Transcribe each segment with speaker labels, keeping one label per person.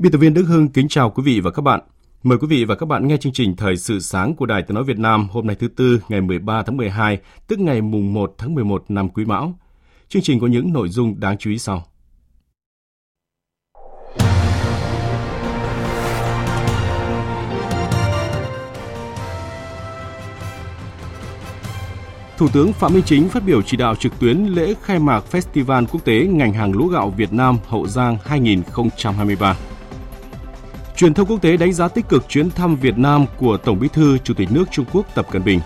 Speaker 1: Biên tập viên Đức Hưng kính chào quý vị và các bạn. Mời quý vị và các bạn nghe chương trình Thời sự sáng của Đài Tiếng Nói Việt Nam hôm nay thứ Tư ngày 13 tháng 12, tức ngày mùng 1 tháng 11 năm Quý Mão. Chương trình có những nội dung đáng chú ý sau. Thủ tướng Phạm Minh Chính phát biểu chỉ đạo trực tuyến lễ khai mạc Festival Quốc tế ngành hàng lúa gạo Việt Nam Hậu Giang 2023. Truyền thông quốc tế đánh giá tích cực chuyến thăm Việt Nam của Tổng Bí thư Chủ tịch nước Trung Quốc Tập Cận Bình.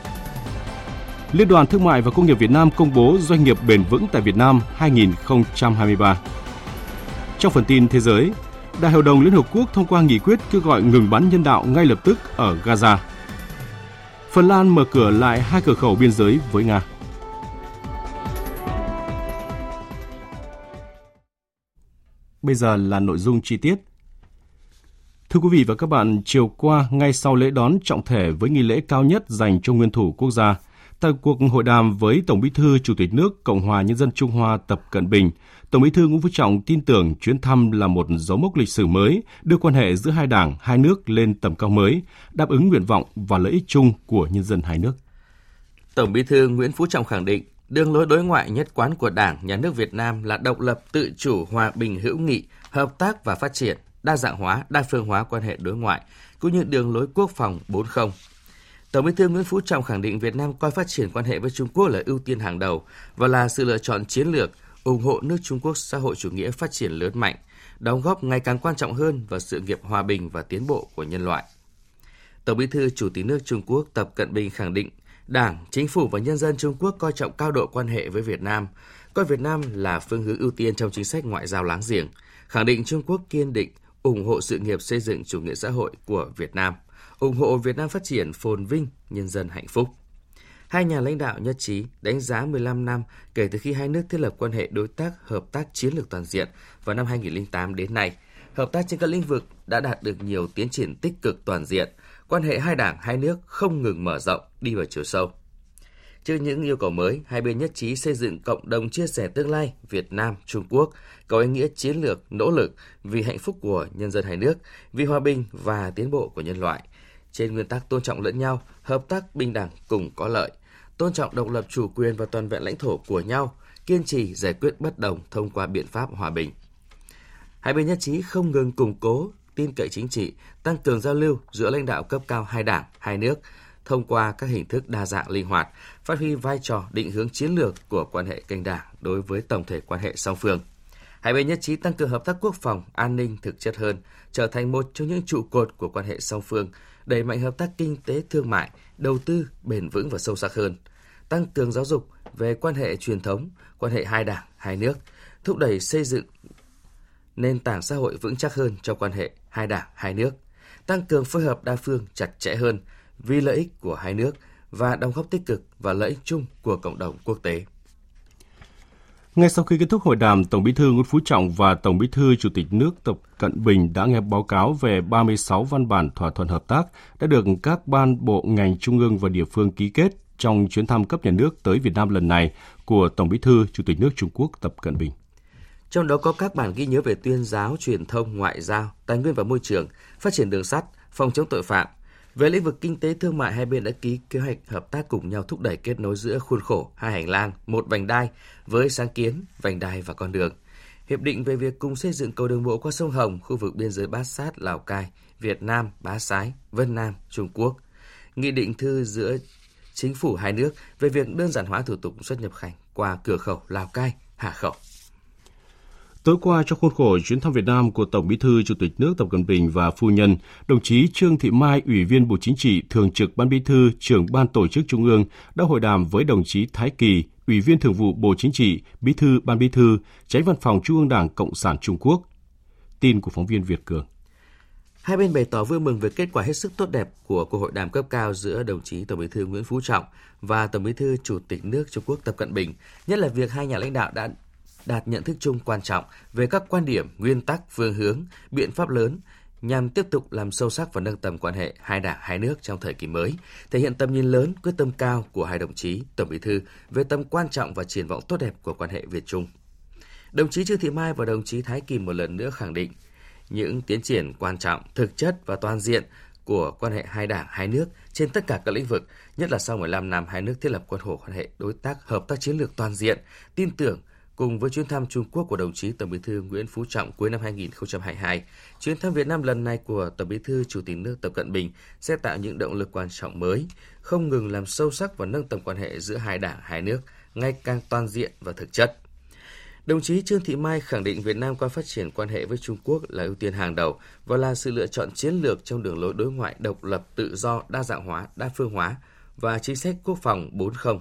Speaker 1: Liên đoàn Thương mại và Công nghiệp Việt Nam công bố doanh nghiệp bền vững tại Việt Nam 2023. Trong phần tin thế giới, Đại hội đồng Liên Hợp Quốc thông qua nghị quyết kêu gọi ngừng bắn nhân đạo ngay lập tức ở Gaza. Phần Lan mở cửa lại hai cửa khẩu biên giới với Nga. Bây giờ là nội dung chi tiết. Thưa quý vị và các bạn, chiều qua, ngay sau lễ đón trọng thể với nghi lễ cao nhất dành cho nguyên thủ quốc gia, tại cuộc hội đàm với Tổng Bí thư Chủ tịch nước Cộng hòa Nhân dân Trung Hoa Tập Cận Bình, Tổng Bí thư Nguyễn Phú Trọng tin tưởng chuyến thăm là một dấu mốc lịch sử mới, đưa quan hệ giữa hai đảng, hai nước lên tầm cao mới, đáp ứng nguyện vọng và lợi ích chung của nhân dân hai nước.
Speaker 2: Tổng Bí thư Nguyễn Phú Trọng khẳng định, đường lối đối ngoại nhất quán của Đảng, Nhà nước Việt Nam là độc lập, tự chủ, hòa bình, hữu nghị, hợp tác và phát triển, đa dạng hóa, đa phương hóa quan hệ đối ngoại, cũng như đường lối quốc phòng 40. Tổng Bí thư Nguyễn Phú Trọng khẳng định Việt Nam coi phát triển quan hệ với Trung Quốc là ưu tiên hàng đầu và là sự lựa chọn chiến lược, ủng hộ nước Trung Quốc xã hội chủ nghĩa phát triển lớn mạnh, đóng góp ngày càng quan trọng hơn vào sự nghiệp hòa bình và tiến bộ của nhân loại. Tổng Bí thư Chủ tịch nước Trung Quốc Tập Cận Bình khẳng định Đảng, Chính phủ và nhân dân Trung Quốc coi trọng cao độ quan hệ với Việt Nam, coi Việt Nam là phương hướng ưu tiên trong chính sách ngoại giao láng giềng, khẳng định Trung Quốc kiên định ủng hộ sự nghiệp xây dựng chủ nghĩa xã hội của Việt Nam, ủng hộ Việt Nam phát triển phồn vinh, nhân dân hạnh phúc. Hai nhà lãnh đạo nhất trí đánh giá 15 năm kể từ khi hai nước thiết lập quan hệ đối tác hợp tác chiến lược toàn diện vào năm 2008 đến nay, hợp tác trên các lĩnh vực đã đạt được nhiều tiến triển tích cực toàn diện, quan hệ hai đảng hai nước không ngừng mở rộng đi vào chiều sâu. Trước những yêu cầu mới, hai bên nhất trí xây dựng cộng đồng chia sẻ tương lai Việt Nam Trung Quốc có ý nghĩa chiến lược nỗ lực vì hạnh phúc của nhân dân hai nước, vì hòa bình và tiến bộ của nhân loại. Trên nguyên tắc tôn trọng lẫn nhau, hợp tác bình đẳng cùng có lợi, tôn trọng độc lập chủ quyền và toàn vẹn lãnh thổ của nhau, kiên trì giải quyết bất đồng thông qua biện pháp hòa bình. Hai bên nhất trí không ngừng củng cố tin cậy chính trị, tăng cường giao lưu giữa lãnh đạo cấp cao hai đảng, hai nước, thông qua các hình thức đa dạng linh hoạt, phát huy vai trò định hướng chiến lược của quan hệ kênh đảng đối với tổng thể quan hệ song phương. Hai bên nhất trí tăng cường hợp tác quốc phòng, an ninh thực chất hơn, trở thành một trong những trụ cột của quan hệ song phương, đẩy mạnh hợp tác kinh tế thương mại, đầu tư bền vững và sâu sắc hơn, tăng cường giáo dục về quan hệ truyền thống, quan hệ hai đảng, hai nước, thúc đẩy xây dựng nền tảng xã hội vững chắc hơn cho quan hệ hai đảng, hai nước, tăng cường phối hợp đa phương chặt chẽ hơn vì lợi ích của hai nước và đóng góp tích cực và lợi ích chung của cộng đồng quốc tế.
Speaker 1: Ngay sau khi kết thúc hội đàm, Tổng Bí thư Nguyễn Phú Trọng và Tổng Bí thư Chủ tịch nước Tập Cận Bình đã nghe báo cáo về 36 văn bản thỏa thuận hợp tác đã được các ban bộ ngành trung ương và địa phương ký kết trong chuyến thăm cấp nhà nước tới Việt Nam lần này của Tổng Bí thư Chủ tịch nước Trung Quốc Tập Cận Bình.
Speaker 2: Trong đó có các bản ghi nhớ về tuyên giáo, truyền thông, ngoại giao, tài nguyên và môi trường, phát triển đường sắt, phòng chống tội phạm, về lĩnh vực kinh tế thương mại, hai bên đã ký kế hoạch hợp tác cùng nhau thúc đẩy kết nối giữa khuôn khổ hai hành lang, một vành đai với sáng kiến, vành đai và con đường. Hiệp định về việc cùng xây dựng cầu đường bộ qua sông Hồng, khu vực biên giới Bát Sát, Lào Cai, Việt Nam, Bá Sái, Vân Nam, Trung Quốc. Nghị định thư giữa chính phủ hai nước về việc đơn giản hóa thủ tục xuất nhập cảnh qua cửa khẩu Lào Cai, Hà Khẩu.
Speaker 1: Tối qua trong khuôn khổ chuyến thăm Việt Nam của Tổng Bí thư Chủ tịch nước Tập Cận Bình và phu nhân, đồng chí Trương Thị Mai, Ủy viên Bộ Chính trị, Thường trực Ban Bí thư, trưởng Ban Tổ chức Trung ương đã hội đàm với đồng chí Thái Kỳ, Ủy viên Thường vụ Bộ Chính trị, Bí thư Ban Bí thư, Tránh Văn phòng Trung ương Đảng Cộng sản Trung Quốc. Tin của phóng viên Việt Cường.
Speaker 2: Hai bên bày tỏ vui mừng về kết quả hết sức tốt đẹp của cuộc hội đàm cấp cao giữa đồng chí Tổng Bí thư Nguyễn Phú Trọng và Tổng Bí thư Chủ tịch nước Trung Quốc Tập Cận Bình, nhất là việc hai nhà lãnh đạo đã đạt nhận thức chung quan trọng về các quan điểm, nguyên tắc, phương hướng, biện pháp lớn nhằm tiếp tục làm sâu sắc và nâng tầm quan hệ hai đảng hai nước trong thời kỳ mới, thể hiện tầm nhìn lớn, quyết tâm cao của hai đồng chí Tổng Bí thư về tầm quan trọng và triển vọng tốt đẹp của quan hệ Việt Trung. Đồng chí Trương Thị Mai và đồng chí Thái kỳ một lần nữa khẳng định những tiến triển quan trọng, thực chất và toàn diện của quan hệ hai đảng, hai nước trên tất cả các lĩnh vực, nhất là sau 15 năm hai nước thiết lập quan hệ đối tác hợp tác chiến lược toàn diện, tin tưởng cùng với chuyến thăm Trung Quốc của đồng chí Tổng Bí thư Nguyễn Phú Trọng cuối năm 2022, chuyến thăm Việt Nam lần này của Tổng Bí thư Chủ tịch nước Tập Cận Bình sẽ tạo những động lực quan trọng mới, không ngừng làm sâu sắc và nâng tầm quan hệ giữa hai đảng, hai nước ngày càng toàn diện và thực chất. Đồng chí Trương Thị Mai khẳng định Việt Nam coi phát triển quan hệ với Trung Quốc là ưu tiên hàng đầu và là sự lựa chọn chiến lược trong đường lối đối ngoại độc lập, tự do, đa dạng hóa, đa phương hóa và chính sách quốc phòng 4.0.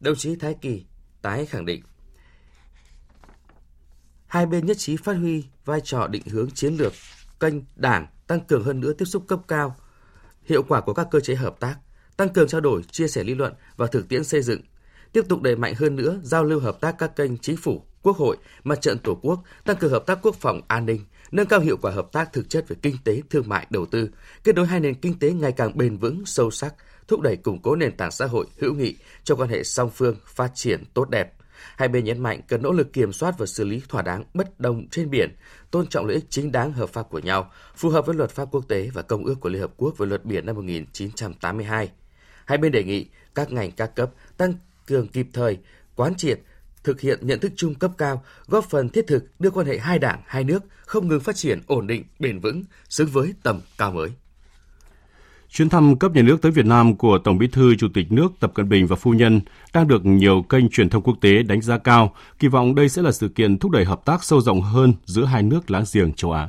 Speaker 2: Đồng chí Thái Kỳ tái khẳng định hai bên nhất trí phát huy vai trò định hướng chiến lược, kênh đảng tăng cường hơn nữa tiếp xúc cấp cao, hiệu quả của các cơ chế hợp tác, tăng cường trao đổi, chia sẻ lý luận và thực tiễn xây dựng, tiếp tục đẩy mạnh hơn nữa giao lưu hợp tác các kênh chính phủ, quốc hội, mặt trận tổ quốc, tăng cường hợp tác quốc phòng an ninh, nâng cao hiệu quả hợp tác thực chất về kinh tế, thương mại, đầu tư, kết nối hai nền kinh tế ngày càng bền vững, sâu sắc, thúc đẩy củng cố nền tảng xã hội hữu nghị cho quan hệ song phương phát triển tốt đẹp. Hai bên nhấn mạnh cần nỗ lực kiểm soát và xử lý thỏa đáng bất đồng trên biển, tôn trọng lợi ích chính đáng hợp pháp của nhau, phù hợp với luật pháp quốc tế và công ước của Liên Hợp Quốc về luật biển năm 1982. Hai bên đề nghị các ngành các cấp tăng cường kịp thời, quán triệt, thực hiện nhận thức chung cấp cao, góp phần thiết thực đưa quan hệ hai đảng, hai nước không ngừng phát triển ổn định, bền vững, xứng với tầm cao mới.
Speaker 1: Chuyến thăm cấp nhà nước tới Việt Nam của Tổng Bí thư Chủ tịch nước Tập Cận Bình và phu nhân đang được nhiều kênh truyền thông quốc tế đánh giá cao, kỳ vọng đây sẽ là sự kiện thúc đẩy hợp tác sâu rộng hơn giữa hai nước láng giềng châu Á.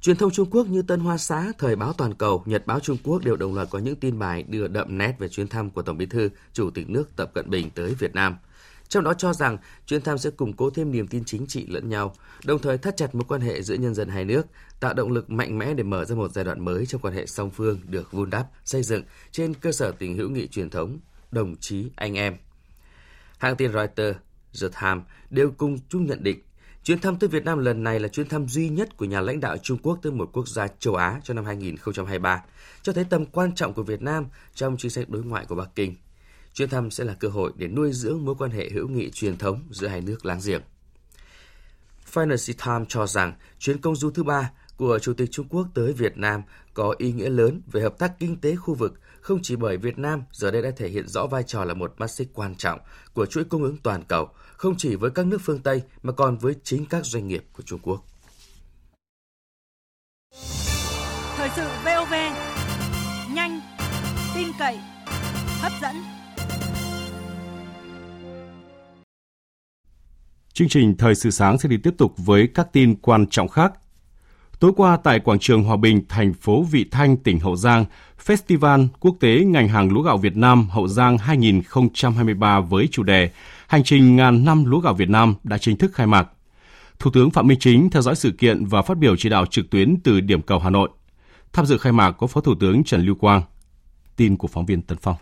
Speaker 2: Truyền thông Trung Quốc như Tân Hoa Xã, Thời báo Toàn cầu, Nhật báo Trung Quốc đều đồng loạt có những tin bài đưa đậm nét về chuyến thăm của Tổng Bí thư Chủ tịch nước Tập Cận Bình tới Việt Nam. Trong đó cho rằng chuyến thăm sẽ củng cố thêm niềm tin chính trị lẫn nhau, đồng thời thắt chặt mối quan hệ giữa nhân dân hai nước, tạo động lực mạnh mẽ để mở ra một giai đoạn mới trong quan hệ song phương được vun đắp, xây dựng trên cơ sở tình hữu nghị truyền thống, đồng chí anh em. Hãng tin Reuters, The Times đều cùng chung nhận định Chuyến thăm tới Việt Nam lần này là chuyến thăm duy nhất của nhà lãnh đạo Trung Quốc tới một quốc gia châu Á trong năm 2023, cho thấy tầm quan trọng của Việt Nam trong chính sách đối ngoại của Bắc Kinh. Chuyến thăm sẽ là cơ hội để nuôi dưỡng mối quan hệ hữu nghị truyền thống giữa hai nước láng giềng. Financial Times cho rằng chuyến công du thứ ba của Chủ tịch Trung Quốc tới Việt Nam có ý nghĩa lớn về hợp tác kinh tế khu vực, không chỉ bởi Việt Nam giờ đây đã thể hiện rõ vai trò là một mắt xích quan trọng của chuỗi cung ứng toàn cầu, không chỉ với các nước phương Tây mà còn với chính các doanh nghiệp của Trung Quốc.
Speaker 3: Thời sự VOV, nhanh, tin cậy, hấp dẫn.
Speaker 1: Chương trình Thời sự sáng sẽ đi tiếp tục với các tin quan trọng khác. Tối qua tại quảng trường Hòa Bình, thành phố Vị Thanh, tỉnh Hậu Giang, Festival Quốc tế ngành hàng lúa gạo Việt Nam Hậu Giang 2023 với chủ đề Hành trình ngàn năm lúa gạo Việt Nam đã chính thức khai mạc. Thủ tướng Phạm Minh Chính theo dõi sự kiện và phát biểu chỉ đạo trực tuyến từ điểm cầu Hà Nội. Tham dự khai mạc có Phó Thủ tướng Trần Lưu Quang. Tin của phóng viên Tân Phong.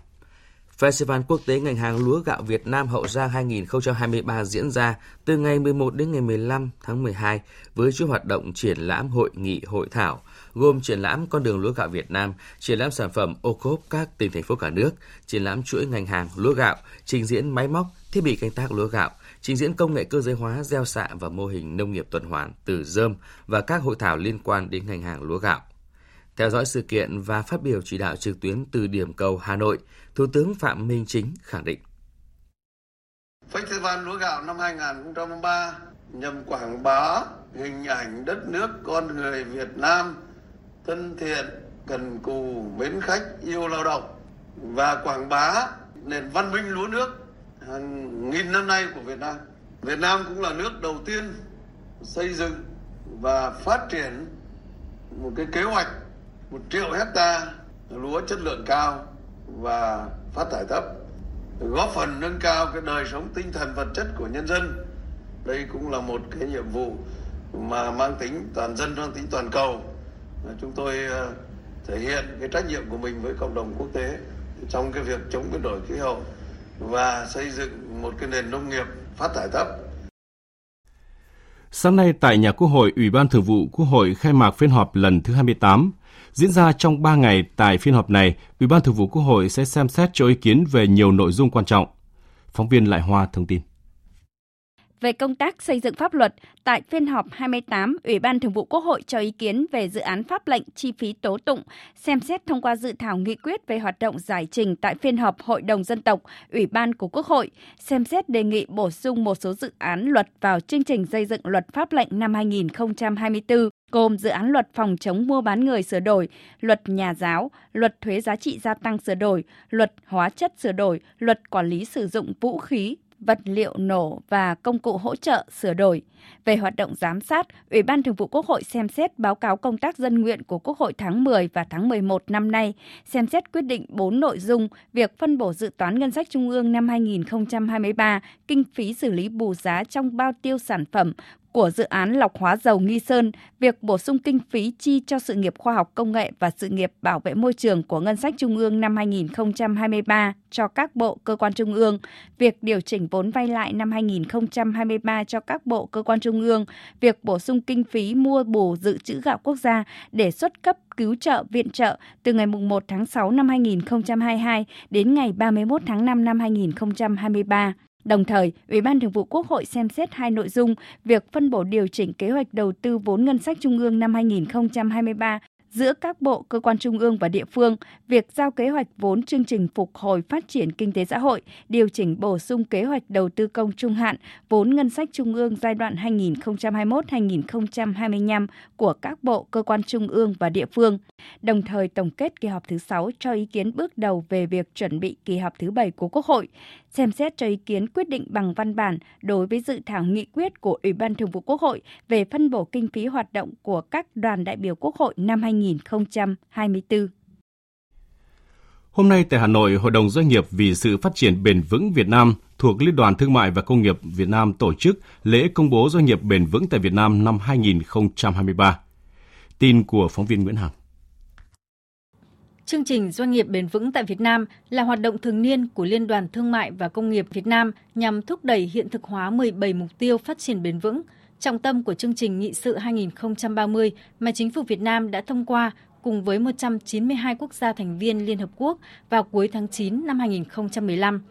Speaker 2: Festival Quốc tế ngành hàng lúa gạo Việt Nam Hậu Giang 2023 diễn ra từ ngày 11 đến ngày 15 tháng 12 với chuỗi hoạt động triển lãm hội nghị hội thảo gồm triển lãm con đường lúa gạo Việt Nam, triển lãm sản phẩm ô cốp các tỉnh thành phố cả nước, triển lãm chuỗi ngành hàng lúa gạo, trình diễn máy móc, thiết bị canh tác lúa gạo, trình diễn công nghệ cơ giới hóa gieo xạ và mô hình nông nghiệp tuần hoàn từ dơm và các hội thảo liên quan đến ngành hàng lúa gạo. Theo dõi sự kiện và phát biểu chỉ đạo trực tuyến từ điểm cầu Hà Nội, Thủ tướng Phạm Minh Chính khẳng định.
Speaker 4: Festival lúa gạo năm 2023 nhằm quảng bá hình ảnh đất nước con người Việt Nam thân thiện, cần cù, mến khách, yêu lao động và quảng bá nền văn minh lúa nước hàng nghìn năm nay của Việt Nam. Việt Nam cũng là nước đầu tiên xây dựng và phát triển một cái kế hoạch một triệu hecta lúa chất lượng cao và phát thải thấp, góp phần nâng cao cái đời sống tinh thần vật chất của nhân dân đây cũng là một cái nhiệm vụ mà mang tính toàn dân, mang tính toàn cầu chúng tôi ờ, thể hiện cái trách nhiệm của mình với cộng đồng quốc tế trong cái việc chống biến đổi khí hậu và xây dựng một cái nền nông nghiệp phát thải thấp.
Speaker 1: Sáng nay tại nhà Quốc hội, Ủy ban Thường vụ Quốc hội khai mạc phiên họp lần thứ 28. Diễn ra trong 3 ngày tại phiên họp này, Ủy ban Thường vụ Quốc hội sẽ xem xét cho ý kiến về nhiều nội dung quan trọng. Phóng viên Lại Hoa thông tin
Speaker 5: về công tác xây dựng pháp luật, tại phiên họp 28, Ủy ban Thường vụ Quốc hội cho ý kiến về dự án pháp lệnh chi phí tố tụng, xem xét thông qua dự thảo nghị quyết về hoạt động giải trình tại phiên họp Hội đồng Dân tộc, Ủy ban của Quốc hội, xem xét đề nghị bổ sung một số dự án luật vào chương trình xây dựng luật pháp lệnh năm 2024 gồm dự án luật phòng chống mua bán người sửa đổi, luật nhà giáo, luật thuế giá trị gia tăng sửa đổi, luật hóa chất sửa đổi, luật quản lý sử dụng vũ khí, vật liệu nổ và công cụ hỗ trợ sửa đổi. Về hoạt động giám sát, Ủy ban Thường vụ Quốc hội xem xét báo cáo công tác dân nguyện của Quốc hội tháng 10 và tháng 11 năm nay, xem xét quyết định 4 nội dung việc phân bổ dự toán ngân sách trung ương năm 2023, kinh phí xử lý bù giá trong bao tiêu sản phẩm của dự án lọc hóa dầu Nghi Sơn, việc bổ sung kinh phí chi cho sự nghiệp khoa học công nghệ và sự nghiệp bảo vệ môi trường của ngân sách trung ương năm 2023 cho các bộ cơ quan trung ương, việc điều chỉnh vốn vay lại năm 2023 cho các bộ cơ quan trung ương, việc bổ sung kinh phí mua bù dự trữ gạo quốc gia để xuất cấp cứu trợ viện trợ từ ngày 1 tháng 6 năm 2022 đến ngày 31 tháng 5 năm 2023. Đồng thời, Ủy ban Thường vụ Quốc hội xem xét hai nội dung việc phân bổ điều chỉnh kế hoạch đầu tư vốn ngân sách trung ương năm 2023 giữa các bộ cơ quan trung ương và địa phương, việc giao kế hoạch vốn chương trình phục hồi phát triển kinh tế xã hội, điều chỉnh bổ sung kế hoạch đầu tư công trung hạn, vốn ngân sách trung ương giai đoạn 2021-2025 của các bộ cơ quan trung ương và địa phương, đồng thời tổng kết kỳ họp thứ 6 cho ý kiến bước đầu về việc chuẩn bị kỳ họp thứ 7 của Quốc hội, xem xét cho ý kiến quyết định bằng văn bản đối với dự thảo nghị quyết của Ủy ban Thường vụ Quốc hội về phân bổ kinh phí hoạt động của các đoàn đại biểu Quốc hội năm 2024.
Speaker 1: Hôm nay tại Hà Nội, Hội đồng Doanh nghiệp vì sự phát triển bền vững Việt Nam thuộc Liên đoàn Thương mại và Công nghiệp Việt Nam tổ chức lễ công bố doanh nghiệp bền vững tại Việt Nam năm 2023. Tin của phóng viên Nguyễn Hằng.
Speaker 6: Chương trình Doanh nghiệp bền vững tại Việt Nam là hoạt động thường niên của Liên đoàn Thương mại và Công nghiệp Việt Nam nhằm thúc đẩy hiện thực hóa 17 mục tiêu phát triển bền vững. Trọng tâm của chương trình nghị sự 2030 mà chính phủ Việt Nam đã thông qua cùng với 192 quốc gia thành viên Liên Hợp Quốc vào cuối tháng 9 năm 2015.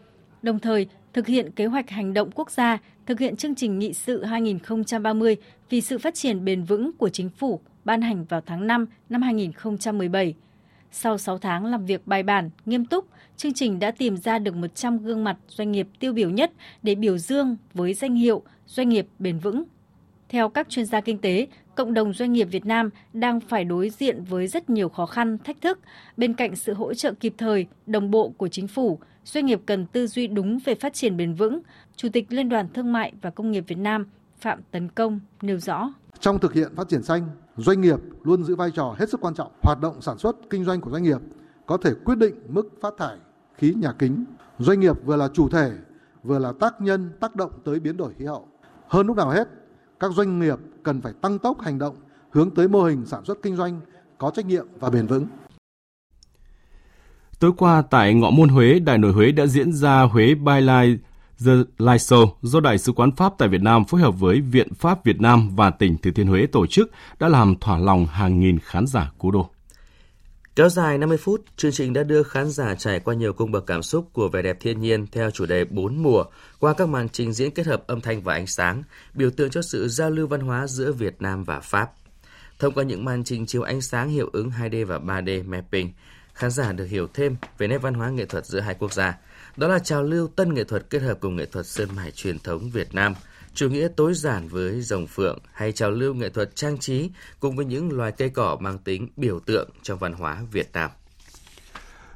Speaker 6: Đồng thời, thực hiện kế hoạch hành động quốc gia, thực hiện chương trình nghị sự 2030 vì sự phát triển bền vững của chính phủ ban hành vào tháng 5 năm 2017. Sau 6 tháng làm việc bài bản, nghiêm túc, chương trình đã tìm ra được 100 gương mặt doanh nghiệp tiêu biểu nhất để biểu dương với danh hiệu Doanh nghiệp bền vững. Theo các chuyên gia kinh tế, cộng đồng doanh nghiệp Việt Nam đang phải đối diện với rất nhiều khó khăn, thách thức. Bên cạnh sự hỗ trợ kịp thời, đồng bộ của chính phủ, doanh nghiệp cần tư duy đúng về phát triển bền vững. Chủ tịch Liên đoàn Thương mại và Công nghiệp Việt Nam Phạm Tấn Công nêu rõ.
Speaker 7: Trong thực hiện phát triển xanh, doanh nghiệp luôn giữ vai trò hết sức quan trọng. Hoạt động sản xuất, kinh doanh của doanh nghiệp có thể quyết định mức phát thải khí nhà kính. Doanh nghiệp vừa là chủ thể, vừa là tác nhân tác động tới biến đổi khí hậu. Hơn lúc nào hết, các doanh nghiệp cần phải tăng tốc hành động hướng tới mô hình sản xuất kinh doanh có trách nhiệm và bền vững.
Speaker 1: Tối qua tại Ngọ Môn Huế, đài nội Huế đã diễn ra Huế By Light The Light Show do Đại sứ quán Pháp tại Việt Nam phối hợp với Viện Pháp Việt Nam và tỉnh Thừa Thiên Huế tổ chức đã làm thỏa lòng hàng nghìn khán giả cố đô.
Speaker 2: Kéo dài 50 phút, chương trình đã đưa khán giả trải qua nhiều cung bậc cảm xúc của vẻ đẹp thiên nhiên theo chủ đề bốn mùa qua các màn trình diễn kết hợp âm thanh và ánh sáng, biểu tượng cho sự giao lưu văn hóa giữa Việt Nam và Pháp. Thông qua những màn trình chiếu ánh sáng hiệu ứng 2D và 3D mapping, khán giả được hiểu thêm về nét văn hóa nghệ thuật giữa hai quốc gia. Đó là trào lưu tân nghệ thuật kết hợp cùng nghệ thuật sơn mài truyền thống Việt Nam, chủ nghĩa tối giản với rồng phượng hay trào lưu nghệ thuật trang trí cùng với những loài cây cỏ mang tính biểu tượng trong văn hóa Việt Nam.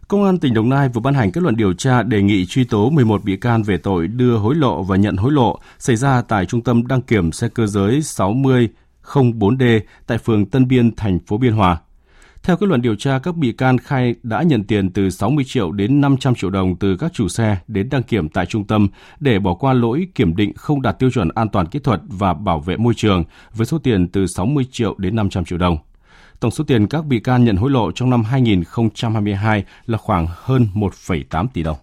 Speaker 1: Công an tỉnh Đồng Nai vừa ban hành kết luận điều tra đề nghị truy tố 11 bị can về tội đưa hối lộ và nhận hối lộ xảy ra tại trung tâm đăng kiểm xe cơ giới 6004D tại phường Tân Biên, thành phố Biên Hòa. Theo kết luận điều tra, các bị can khai đã nhận tiền từ 60 triệu đến 500 triệu đồng từ các chủ xe đến đăng kiểm tại trung tâm để bỏ qua lỗi kiểm định không đạt tiêu chuẩn an toàn kỹ thuật và bảo vệ môi trường với số tiền từ 60 triệu đến 500 triệu đồng. Tổng số tiền các bị can nhận hối lộ trong năm 2022 là khoảng hơn 1,8 tỷ đồng.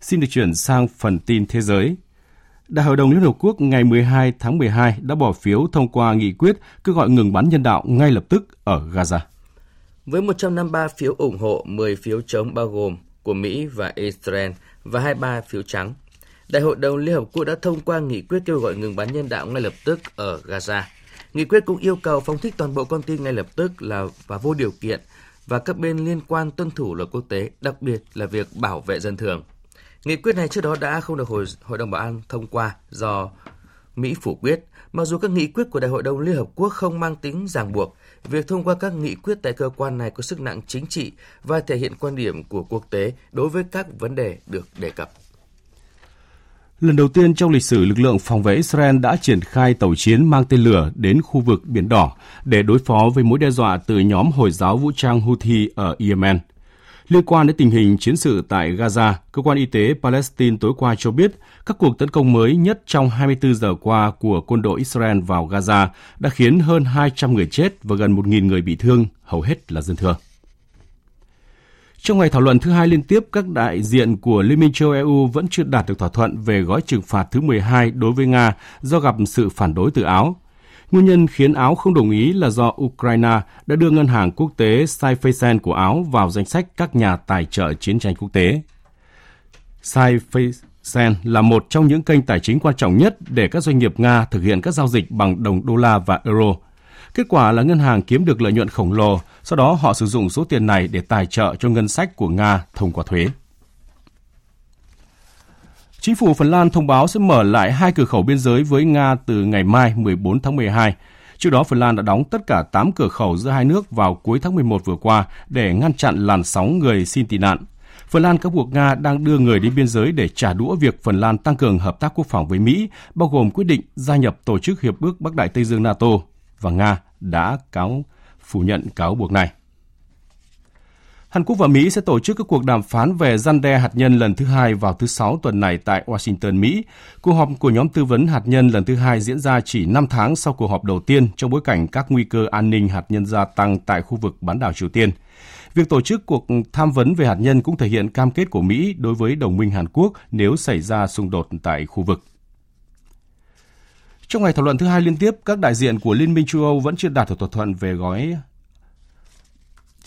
Speaker 1: Xin được chuyển sang phần tin thế giới. Đại hội đồng Liên Hợp Quốc ngày 12 tháng 12 đã bỏ phiếu thông qua nghị quyết kêu gọi ngừng bắn nhân đạo ngay lập tức ở Gaza.
Speaker 2: Với 153 phiếu ủng hộ, 10 phiếu chống bao gồm của Mỹ và Israel và 23 phiếu trắng, Đại hội đồng Liên Hợp Quốc đã thông qua nghị quyết kêu gọi ngừng bắn nhân đạo ngay lập tức ở Gaza. Nghị quyết cũng yêu cầu phóng thích toàn bộ con tin ngay lập tức là và vô điều kiện và các bên liên quan tuân thủ luật quốc tế, đặc biệt là việc bảo vệ dân thường. Nghị quyết này trước đó đã không được Hội, Hội đồng Bảo an thông qua do Mỹ phủ quyết. Mặc dù các nghị quyết của Đại hội đồng Liên Hợp Quốc không mang tính ràng buộc, việc thông qua các nghị quyết tại cơ quan này có sức nặng chính trị và thể hiện quan điểm của quốc tế đối với các vấn đề được đề cập.
Speaker 1: Lần đầu tiên trong lịch sử, lực lượng phòng vệ Israel đã triển khai tàu chiến mang tên lửa đến khu vực Biển Đỏ để đối phó với mối đe dọa từ nhóm Hồi giáo vũ trang Houthi ở Yemen. Liên quan đến tình hình chiến sự tại Gaza, cơ quan y tế Palestine tối qua cho biết các cuộc tấn công mới nhất trong 24 giờ qua của quân đội Israel vào Gaza đã khiến hơn 200 người chết và gần 1.000 người bị thương, hầu hết là dân thường. Trong ngày thảo luận thứ hai liên tiếp, các đại diện của Liên minh châu EU vẫn chưa đạt được thỏa thuận về gói trừng phạt thứ 12 đối với Nga do gặp sự phản đối từ Áo. Nguyên nhân khiến Áo không đồng ý là do Ukraine đã đưa ngân hàng quốc tế Saifeisen của Áo vào danh sách các nhà tài trợ chiến tranh quốc tế. Saifeisen là một trong những kênh tài chính quan trọng nhất để các doanh nghiệp Nga thực hiện các giao dịch bằng đồng đô la và euro. Kết quả là ngân hàng kiếm được lợi nhuận khổng lồ, sau đó họ sử dụng số tiền này để tài trợ cho ngân sách của Nga thông qua thuế. Chính phủ Phần Lan thông báo sẽ mở lại hai cửa khẩu biên giới với Nga từ ngày mai 14 tháng 12. Trước đó, Phần Lan đã đóng tất cả 8 cửa khẩu giữa hai nước vào cuối tháng 11 vừa qua để ngăn chặn làn sóng người xin tị nạn. Phần Lan cáo buộc Nga đang đưa người đến biên giới để trả đũa việc Phần Lan tăng cường hợp tác quốc phòng với Mỹ, bao gồm quyết định gia nhập Tổ chức Hiệp ước Bắc Đại Tây Dương NATO và Nga đã cáo phủ nhận cáo buộc này. Hàn Quốc và Mỹ sẽ tổ chức các cuộc đàm phán về gian đe hạt nhân lần thứ hai vào thứ Sáu tuần này tại Washington, Mỹ. Cuộc họp của nhóm tư vấn hạt nhân lần thứ hai diễn ra chỉ 5 tháng sau cuộc họp đầu tiên trong bối cảnh các nguy cơ an ninh hạt nhân gia tăng tại khu vực bán đảo Triều Tiên. Việc tổ chức cuộc tham vấn về hạt nhân cũng thể hiện cam kết của Mỹ đối với đồng minh Hàn Quốc nếu xảy ra xung đột tại khu vực. Trong ngày thảo luận thứ hai liên tiếp, các đại diện của Liên minh châu Âu vẫn chưa đạt được thỏa thuận về gói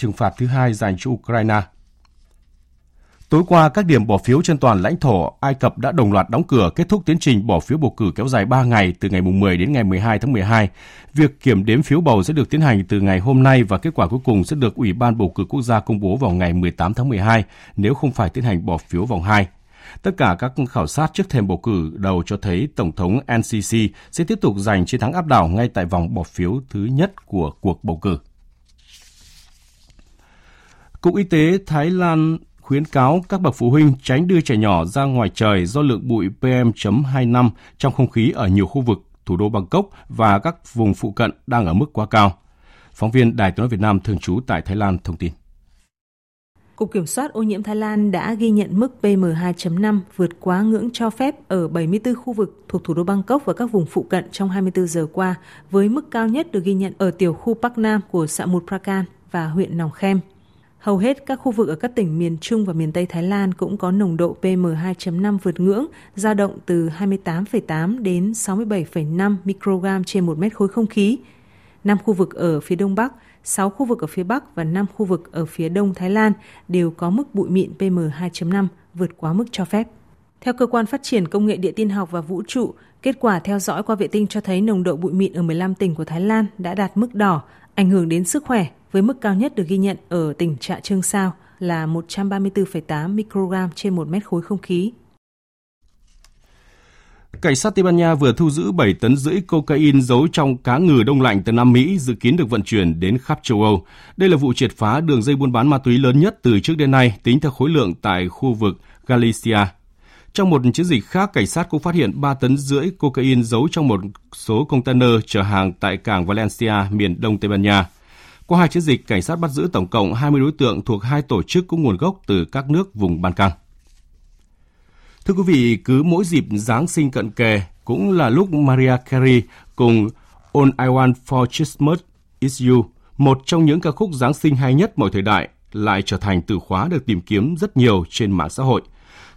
Speaker 1: trừng phạt thứ hai dành cho Ukraine. Tối qua, các điểm bỏ phiếu trên toàn lãnh thổ Ai Cập đã đồng loạt đóng cửa kết thúc tiến trình bỏ phiếu bầu cử kéo dài 3 ngày từ ngày 10 đến ngày 12 tháng 12. Việc kiểm đếm phiếu bầu sẽ được tiến hành từ ngày hôm nay và kết quả cuối cùng sẽ được Ủy ban bầu cử quốc gia công bố vào ngày 18 tháng 12 nếu không phải tiến hành bỏ phiếu vòng 2. Tất cả các khảo sát trước thềm bầu cử đầu cho thấy Tổng thống NCC sẽ tiếp tục giành chiến thắng áp đảo ngay tại vòng bỏ phiếu thứ nhất của cuộc bầu cử. Cục Y tế Thái Lan khuyến cáo các bậc phụ huynh tránh đưa trẻ nhỏ ra ngoài trời do lượng bụi PM.25 trong không khí ở nhiều khu vực thủ đô Bangkok và các vùng phụ cận đang ở mức quá cao. Phóng viên Đài tiếng nói Việt Nam thường trú tại Thái Lan thông tin.
Speaker 8: Cục Kiểm soát ô nhiễm Thái Lan đã ghi nhận mức PM2.5 vượt quá ngưỡng cho phép ở 74 khu vực thuộc thủ đô Bangkok và các vùng phụ cận trong 24 giờ qua, với mức cao nhất được ghi nhận ở tiểu khu Bắc Nam của Samut Prakan và huyện Nòng Khem. Hầu hết các khu vực ở các tỉnh miền Trung và miền Tây Thái Lan cũng có nồng độ PM2.5 vượt ngưỡng, dao động từ 28,8 đến 67,5 microgram trên một mét khối không khí. Năm khu vực ở phía Đông Bắc, 6 khu vực ở phía Bắc và 5 khu vực ở phía Đông Thái Lan đều có mức bụi mịn PM2.5 vượt quá mức cho phép. Theo Cơ quan Phát triển Công nghệ Địa tin học và Vũ trụ, kết quả theo dõi qua vệ tinh cho thấy nồng độ bụi mịn ở 15 tỉnh của Thái Lan đã đạt mức đỏ, ảnh hưởng đến sức khỏe với mức cao nhất được ghi nhận ở tỉnh Trạ Trương Sao là 134,8 microgram trên một mét khối không khí.
Speaker 1: Cảnh sát Tây Ban Nha vừa thu giữ 7 tấn rưỡi cocaine giấu trong cá ngừ đông lạnh từ Nam Mỹ dự kiến được vận chuyển đến khắp châu Âu. Đây là vụ triệt phá đường dây buôn bán ma túy lớn nhất từ trước đến nay tính theo khối lượng tại khu vực Galicia. Trong một chiến dịch khác, cảnh sát cũng phát hiện 3 tấn rưỡi cocaine giấu trong một số container chở hàng tại cảng Valencia, miền đông Tây Ban Nha. Qua hai chiến dịch, cảnh sát bắt giữ tổng cộng 20 đối tượng thuộc hai tổ chức có nguồn gốc từ các nước vùng Ban Căng. Thưa quý vị, cứ mỗi dịp Giáng sinh cận kề cũng là lúc Maria Carey cùng All I Want for Christmas Is You, một trong những ca khúc Giáng sinh hay nhất mọi thời đại, lại trở thành từ khóa được tìm kiếm rất nhiều trên mạng xã hội.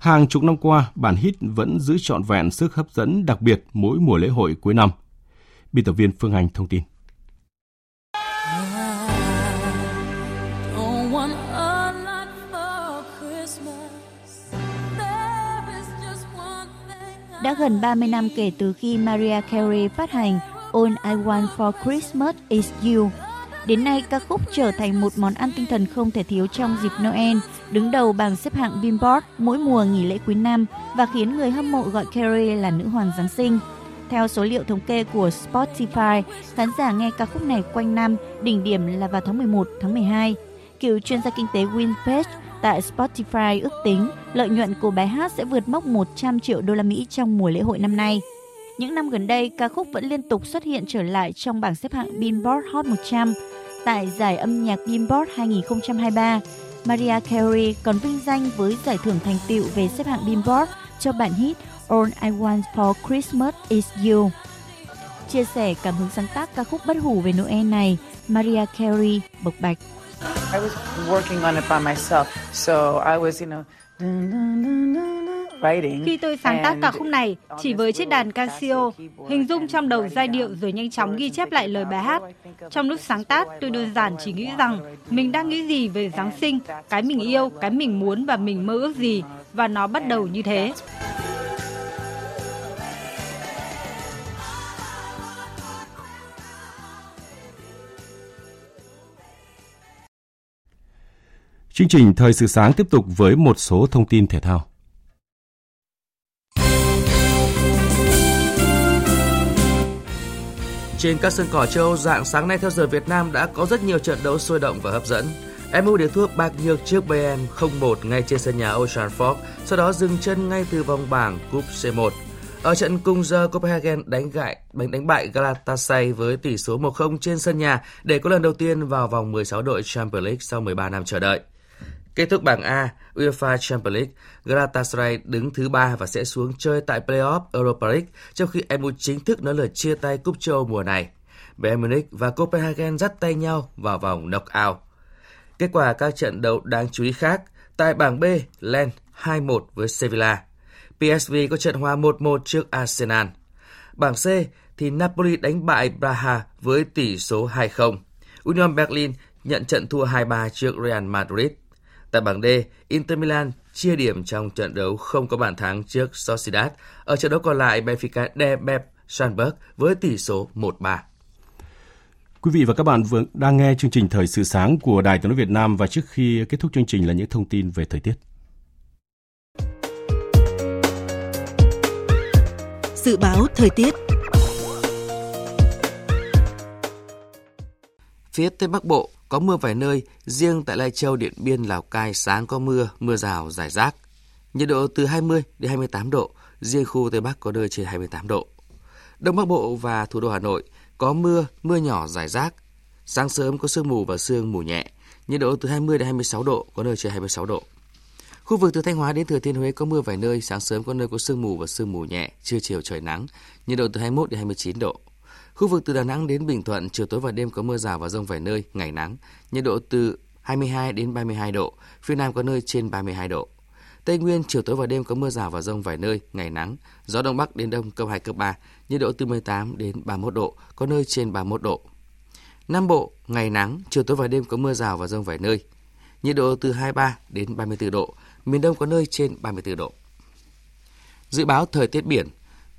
Speaker 1: Hàng chục năm qua, bản hit vẫn giữ trọn vẹn sức hấp dẫn đặc biệt mỗi mùa lễ hội cuối năm. Biên tập viên Phương Anh thông tin.
Speaker 9: Đã gần 30 năm kể từ khi Mariah Carey phát hành All I Want for Christmas Is You. Đến nay, ca khúc trở thành một món ăn tinh thần không thể thiếu trong dịp Noel, đứng đầu bảng xếp hạng Billboard mỗi mùa nghỉ lễ cuối năm và khiến người hâm mộ gọi Carey là nữ hoàng Giáng sinh. Theo số liệu thống kê của Spotify, khán giả nghe ca khúc này quanh năm, đỉnh điểm là vào tháng 11, tháng 12. Cựu chuyên gia kinh tế Will Page tại Spotify ước tính lợi nhuận của bài hát sẽ vượt mốc 100 triệu đô la Mỹ trong mùa lễ hội năm nay. Những năm gần đây, ca khúc vẫn liên tục xuất hiện trở lại trong bảng xếp hạng Billboard Hot 100. Tại giải âm nhạc Billboard 2023, Mariah Carey còn vinh danh với giải thưởng thành tựu về xếp hạng Billboard cho bản hit All I Want for Christmas Is You. Chia sẻ cảm hứng sáng tác ca khúc bất hủ về Noel này, Mariah Carey bộc bạch. I was working on it by myself, so I was, you know,
Speaker 10: khi tôi sáng tác ca khúc này chỉ với chiếc đàn Casio, hình dung trong đầu giai điệu rồi nhanh chóng ghi chép lại lời bài hát. Trong lúc sáng tác, tôi đơn giản chỉ nghĩ rằng mình đang nghĩ gì về Giáng sinh, cái mình yêu, cái mình muốn và mình mơ ước gì, và nó bắt đầu như thế.
Speaker 1: Chương trình Thời sự sáng tiếp tục với một số thông tin thể thao.
Speaker 2: Trên các sân cỏ châu Âu dạng sáng nay theo giờ Việt Nam đã có rất nhiều trận đấu sôi động và hấp dẫn. MU để thua bạc nhược trước Bayern 0-1 ngay trên sân nhà Old Trafford, sau đó dừng chân ngay từ vòng bảng Cúp C1. Ở trận cùng giờ, Copenhagen đánh gại đánh đánh bại Galatasaray với tỷ số 1-0 trên sân nhà để có lần đầu tiên vào vòng 16 đội Champions League sau 13 năm chờ đợi. Kết thúc bảng A, UEFA Champions League, Galatasaray đứng thứ ba và sẽ xuống chơi tại playoff Europa League, trong khi MU chính thức nói lời chia tay cúp châu mùa này. Bayern Munich và Copenhagen dắt tay nhau vào vòng knockout. Kết quả các trận đấu đáng chú ý khác, tại bảng B, Lens 2-1 với Sevilla. PSV có trận hòa 1-1 trước Arsenal. Bảng C thì Napoli đánh bại Braha với tỷ số 2-0. Union Berlin nhận trận thua 2-3 trước Real Madrid. Tại bảng D, Inter Milan chia điểm trong trận đấu không có bàn thắng trước Sociedad. Ở trận đấu còn lại, Benfica đè bẹp Salzburg với tỷ số 1-3.
Speaker 1: Quý vị và các bạn vừa đang nghe chương trình Thời sự sáng của Đài Tiếng nói Việt Nam và trước khi kết thúc chương trình là những thông tin về thời tiết.
Speaker 11: Dự báo thời tiết
Speaker 2: Phía Tây Bắc Bộ có mưa vài nơi, riêng tại Lai Châu, Điện Biên, Lào Cai sáng có mưa, mưa rào, rải rác. Nhiệt độ từ 20 đến 28 độ, riêng khu Tây Bắc có nơi trên 28 độ. Đông Bắc Bộ và thủ đô Hà Nội có mưa, mưa nhỏ rải rác. Sáng sớm có sương mù và sương mù nhẹ, nhiệt độ từ 20 đến 26 độ, có nơi trên 26 độ. Khu vực từ Thanh Hóa đến Thừa Thiên Huế có mưa vài nơi, sáng sớm có nơi có sương mù và sương mù nhẹ, trưa chiều trời nắng, nhiệt độ từ 21 đến 29 độ. Khu vực từ Đà Nẵng đến Bình Thuận, chiều tối và đêm có mưa rào và rông vài nơi, ngày nắng, nhiệt độ từ 22 đến 32 độ, phía Nam có nơi trên 32 độ. Tây Nguyên, chiều tối và đêm có mưa rào và rông vài nơi, ngày nắng, gió Đông Bắc đến Đông cấp 2, cấp 3, nhiệt độ từ 18 đến 31 độ, có nơi trên 31 độ. Nam Bộ, ngày nắng, chiều tối và đêm có mưa rào và rông vài nơi, nhiệt độ từ 23 đến 34 độ, miền Đông có nơi trên 34 độ. Dự báo thời tiết biển,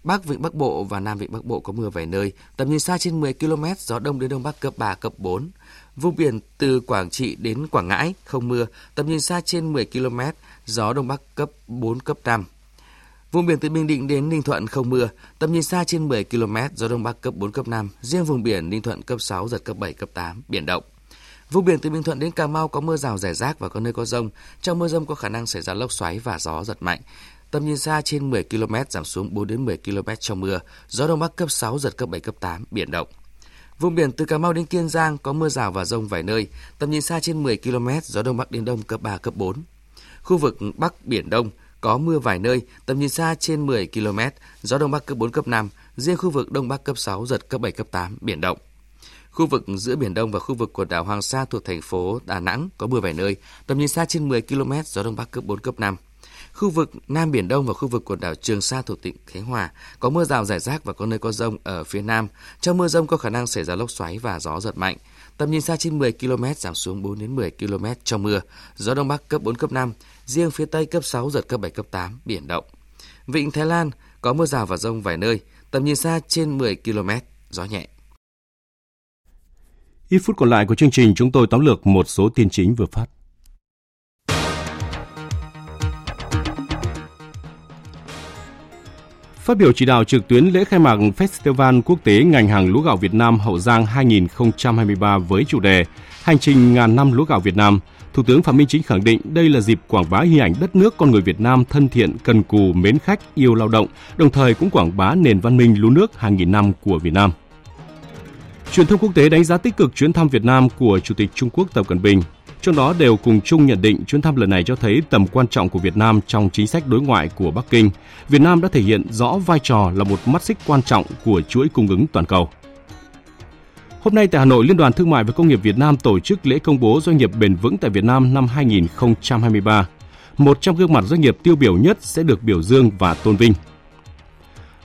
Speaker 2: Bắc Vịnh Bắc Bộ và Nam Vịnh Bắc Bộ có mưa vài nơi, tầm nhìn xa trên 10 km, gió đông đến đông bắc cấp 3, cấp 4. Vùng biển từ Quảng Trị đến Quảng Ngãi không mưa, tầm nhìn xa trên 10 km, gió đông bắc cấp 4, cấp 5. Vùng biển từ Bình Định đến Ninh Thuận không mưa, tầm nhìn xa trên 10 km, gió đông bắc cấp 4 cấp 5, riêng vùng biển Ninh Thuận cấp 6 giật cấp 7 cấp 8, biển động. Vùng biển từ Bình Thuận đến Cà Mau có mưa rào rải rác và có nơi có rông. Trong mưa rông có khả năng xảy ra lốc xoáy và gió giật mạnh. Tầm nhìn xa trên 10 km giảm xuống 4 đến 10 km trong mưa, gió đông bắc cấp 6 giật cấp 7 cấp 8, biển động. Vùng biển từ Cà Mau đến Kiên Giang có mưa rào và rông vài nơi, tầm nhìn xa trên 10 km, gió đông bắc đến đông cấp 3 cấp 4. Khu vực Bắc Biển Đông có mưa vài nơi, tầm nhìn xa trên 10 km, gió đông bắc cấp 4 cấp 5, riêng khu vực đông bắc cấp 6 giật cấp 7 cấp 8, biển động. Khu vực giữa Biển Đông và khu vực quần đảo Hoàng Sa thuộc thành phố Đà Nẵng có mưa vài nơi, tầm nhìn xa trên 10 km, gió Đông Bắc cấp 4, cấp 5. Khu vực Nam Biển Đông và khu vực quần đảo Trường Sa thuộc tỉnh Khánh Hòa có mưa rào rải rác và có nơi có rông ở phía Nam. Trong mưa rông có khả năng xảy ra lốc xoáy và gió giật mạnh. Tầm nhìn xa trên 10 km giảm xuống 4 đến 10 km trong mưa. Gió Đông Bắc cấp 4, cấp 5. Riêng phía Tây cấp 6, giật cấp 7, cấp 8, biển động. Vịnh Thái Lan có mưa rào và rông vài nơi. Tầm nhìn xa trên 10 km, gió nhẹ.
Speaker 1: Ít phút còn lại của chương trình chúng tôi tóm lược một số tin chính vừa phát. Phát biểu chỉ đạo trực tuyến lễ khai mạc Festival Quốc tế ngành hàng lúa gạo Việt Nam Hậu Giang 2023 với chủ đề Hành trình ngàn năm lúa gạo Việt Nam, Thủ tướng Phạm Minh Chính khẳng định đây là dịp quảng bá hình ảnh đất nước con người Việt Nam thân thiện, cần cù, mến khách, yêu lao động, đồng thời cũng quảng bá nền văn minh lúa nước hàng nghìn năm của Việt Nam. Truyền thông quốc tế đánh giá tích cực chuyến thăm Việt Nam của Chủ tịch Trung Quốc Tập Cận Bình. Trong đó đều cùng chung nhận định chuyến thăm lần này cho thấy tầm quan trọng của Việt Nam trong chính sách đối ngoại của Bắc Kinh. Việt Nam đã thể hiện rõ vai trò là một mắt xích quan trọng của chuỗi cung ứng toàn cầu. Hôm nay tại Hà Nội, Liên đoàn Thương mại và Công nghiệp Việt Nam tổ chức lễ công bố doanh nghiệp bền vững tại Việt Nam năm 2023. Một trong gương mặt doanh nghiệp tiêu biểu nhất sẽ được biểu dương và tôn vinh.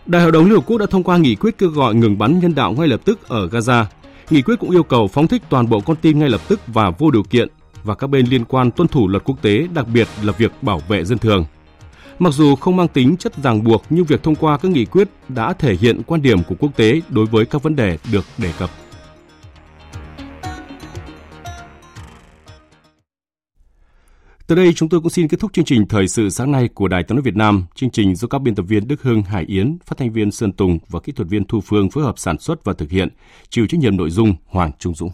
Speaker 1: Đại hội đồng Liên Hợp Quốc đã thông qua nghị quyết kêu gọi ngừng bắn nhân đạo ngay lập tức ở Gaza. Nghị quyết cũng yêu cầu phóng thích toàn bộ con tin ngay lập tức và vô điều kiện và các bên liên quan tuân thủ luật quốc tế, đặc biệt là việc bảo vệ dân thường. Mặc dù không mang tính chất ràng buộc nhưng việc thông qua các nghị quyết đã thể hiện quan điểm của quốc tế đối với các vấn đề được đề cập. Từ đây chúng tôi cũng xin kết thúc chương trình Thời sự sáng nay của Đài tiếng nói Việt Nam. Chương trình do các biên tập viên Đức Hưng, Hải Yến, phát thanh viên Sơn Tùng và kỹ thuật viên Thu Phương phối hợp sản xuất và thực hiện, chịu trách nhiệm nội dung Hoàng Trung Dũng.